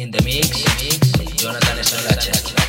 In the mix, Jonathan Solacha.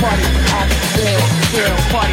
party, I feel, real party.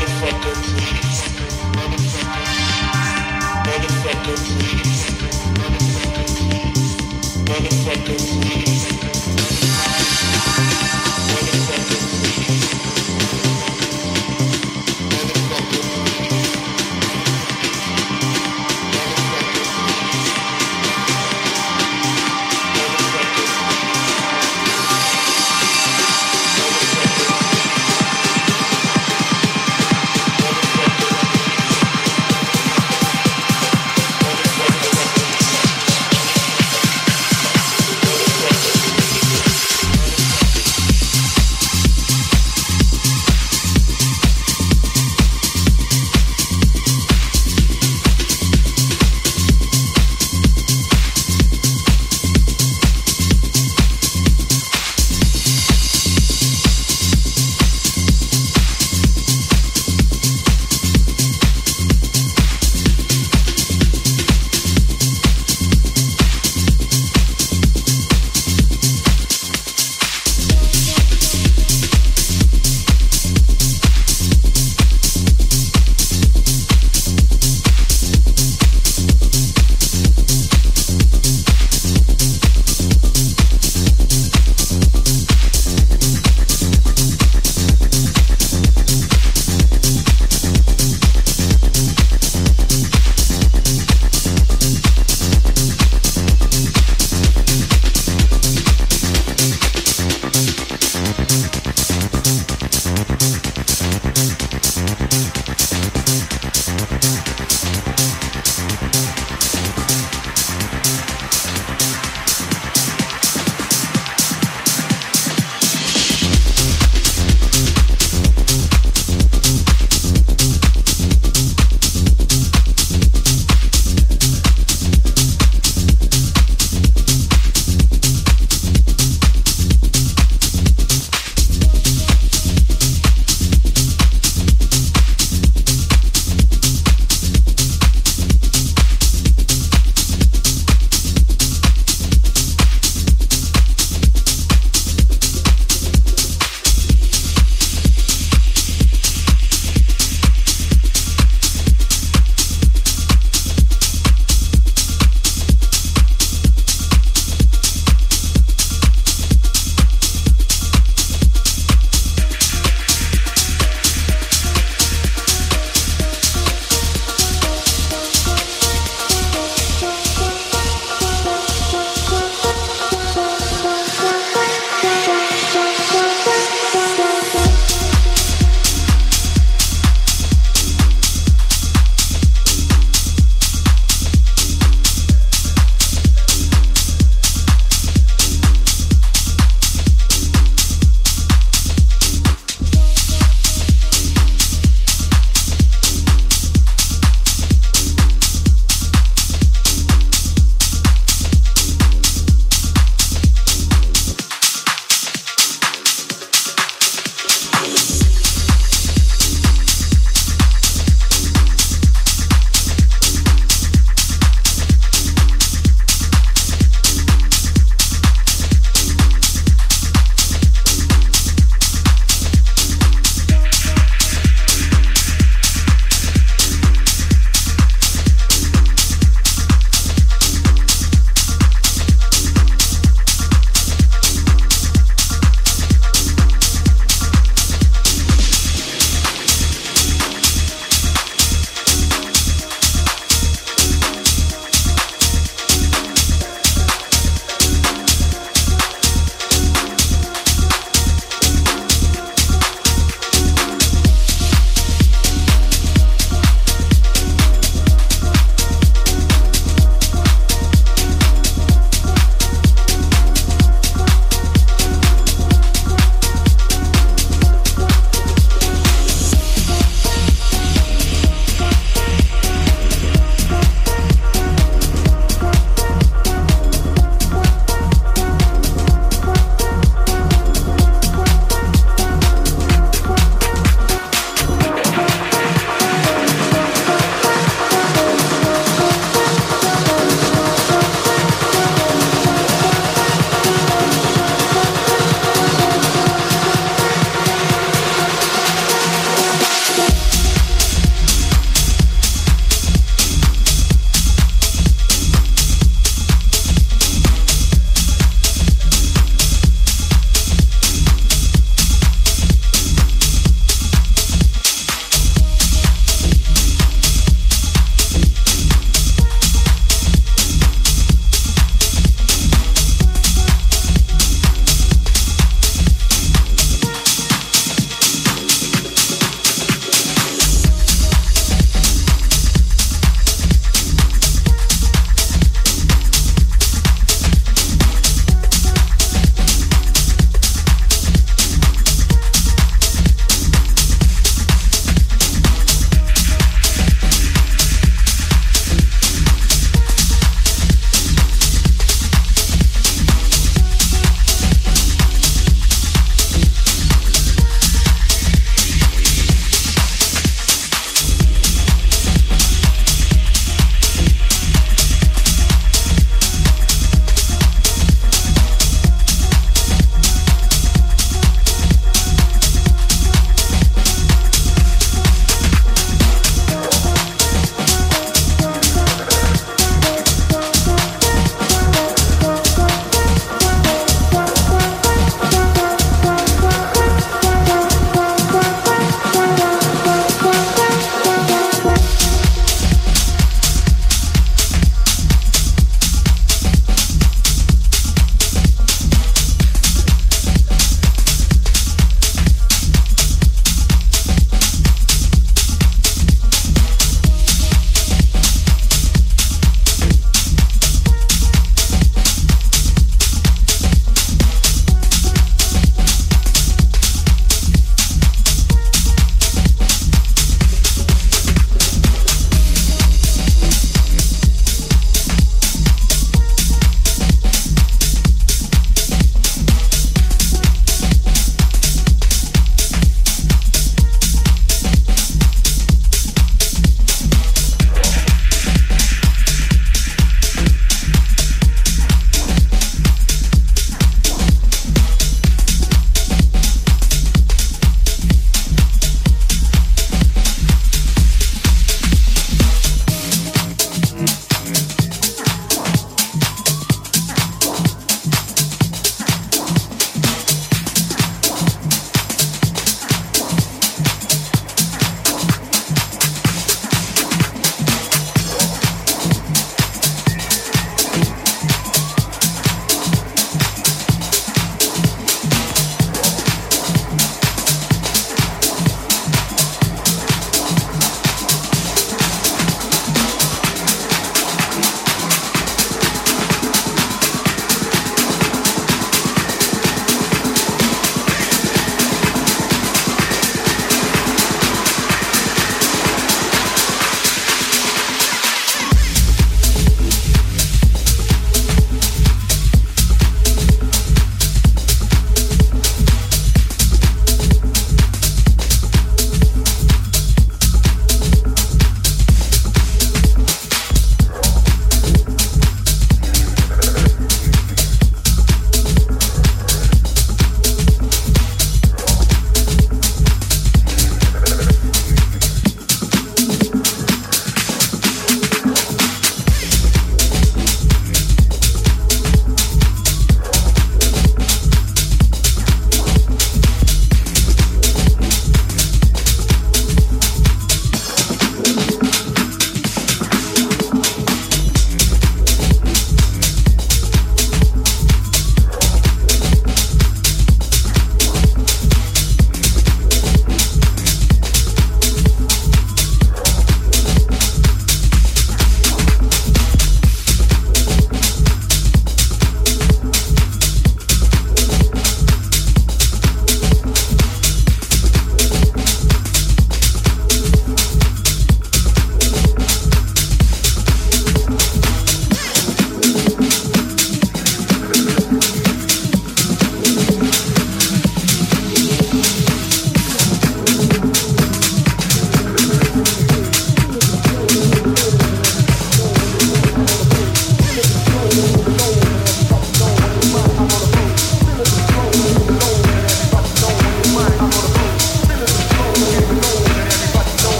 Motherfucker, please. Motherfucker, please.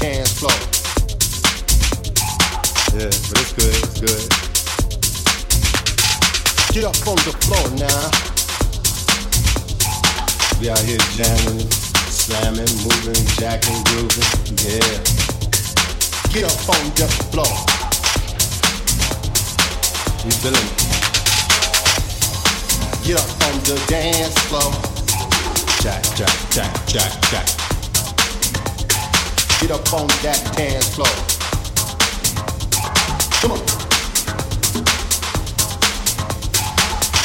Dance floor. Yeah, but it's good, it's good. Get up on the floor now. We out here jamming, slamming, moving, jacking, grooving. Yeah. Get up on the floor. We feeling it. Get up on the dance floor. Jack, jack, jack, jack, jack. Get up on that dance floor. Come on.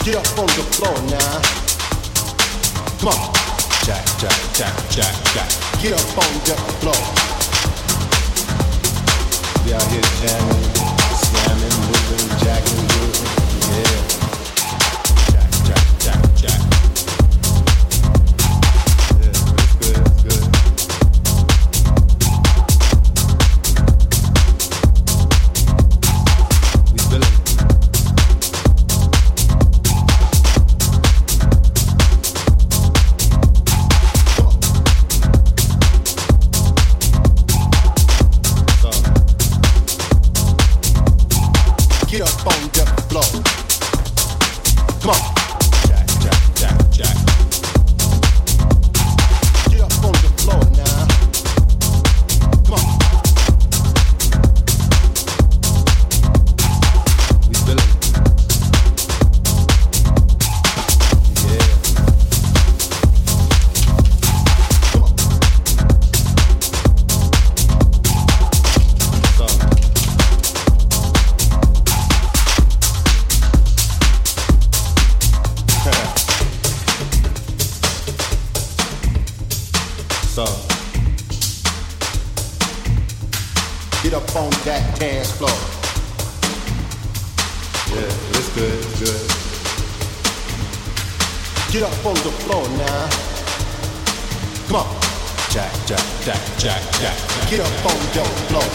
Get up on the floor now. Come on. Jack, jack, jack, jack, jack. Get up on the floor. We out here jamming, slamming, moving, jacking, grooving. Yeah. Jack, jack, jack, jack. So, Get up on that dance floor. yeah, it's good, it's good. Get up on the floor now. Come on. Jack, jack, jack, jack, jack. Get up on the floor.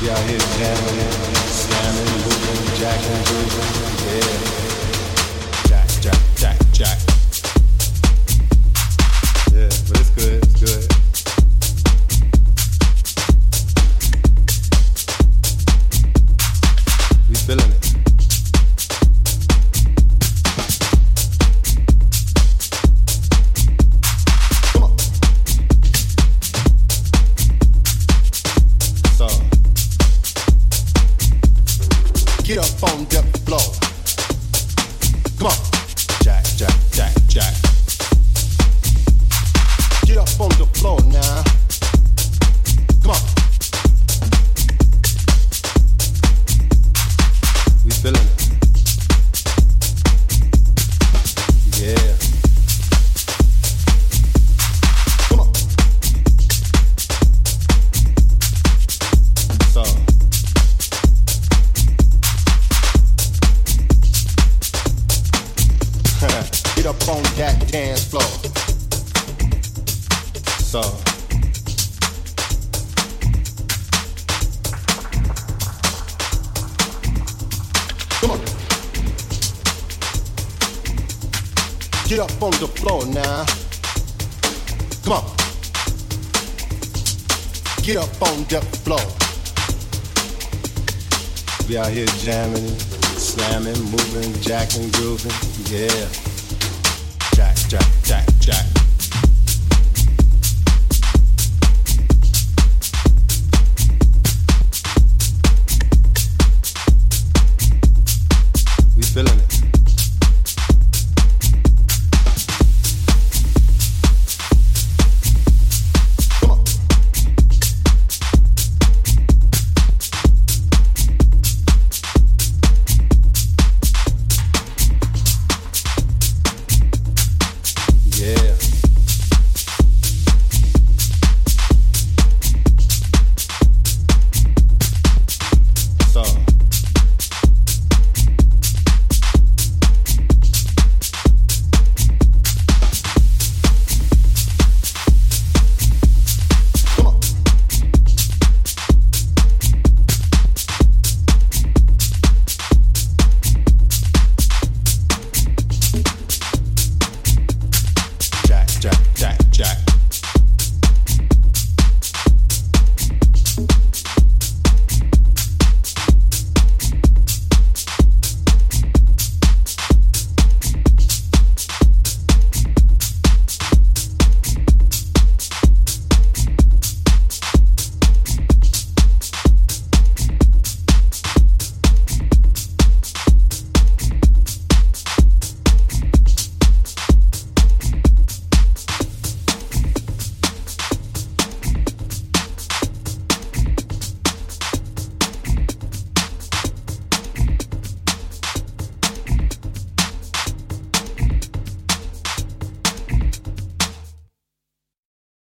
We out here jamming, slamming, moving, jacking, grooving. Yeah. Jack, jack, jack, jack. Good, We out here jamming, slamming, moving, jacking, grooving. Yeah. Jack, jack, jack, jack.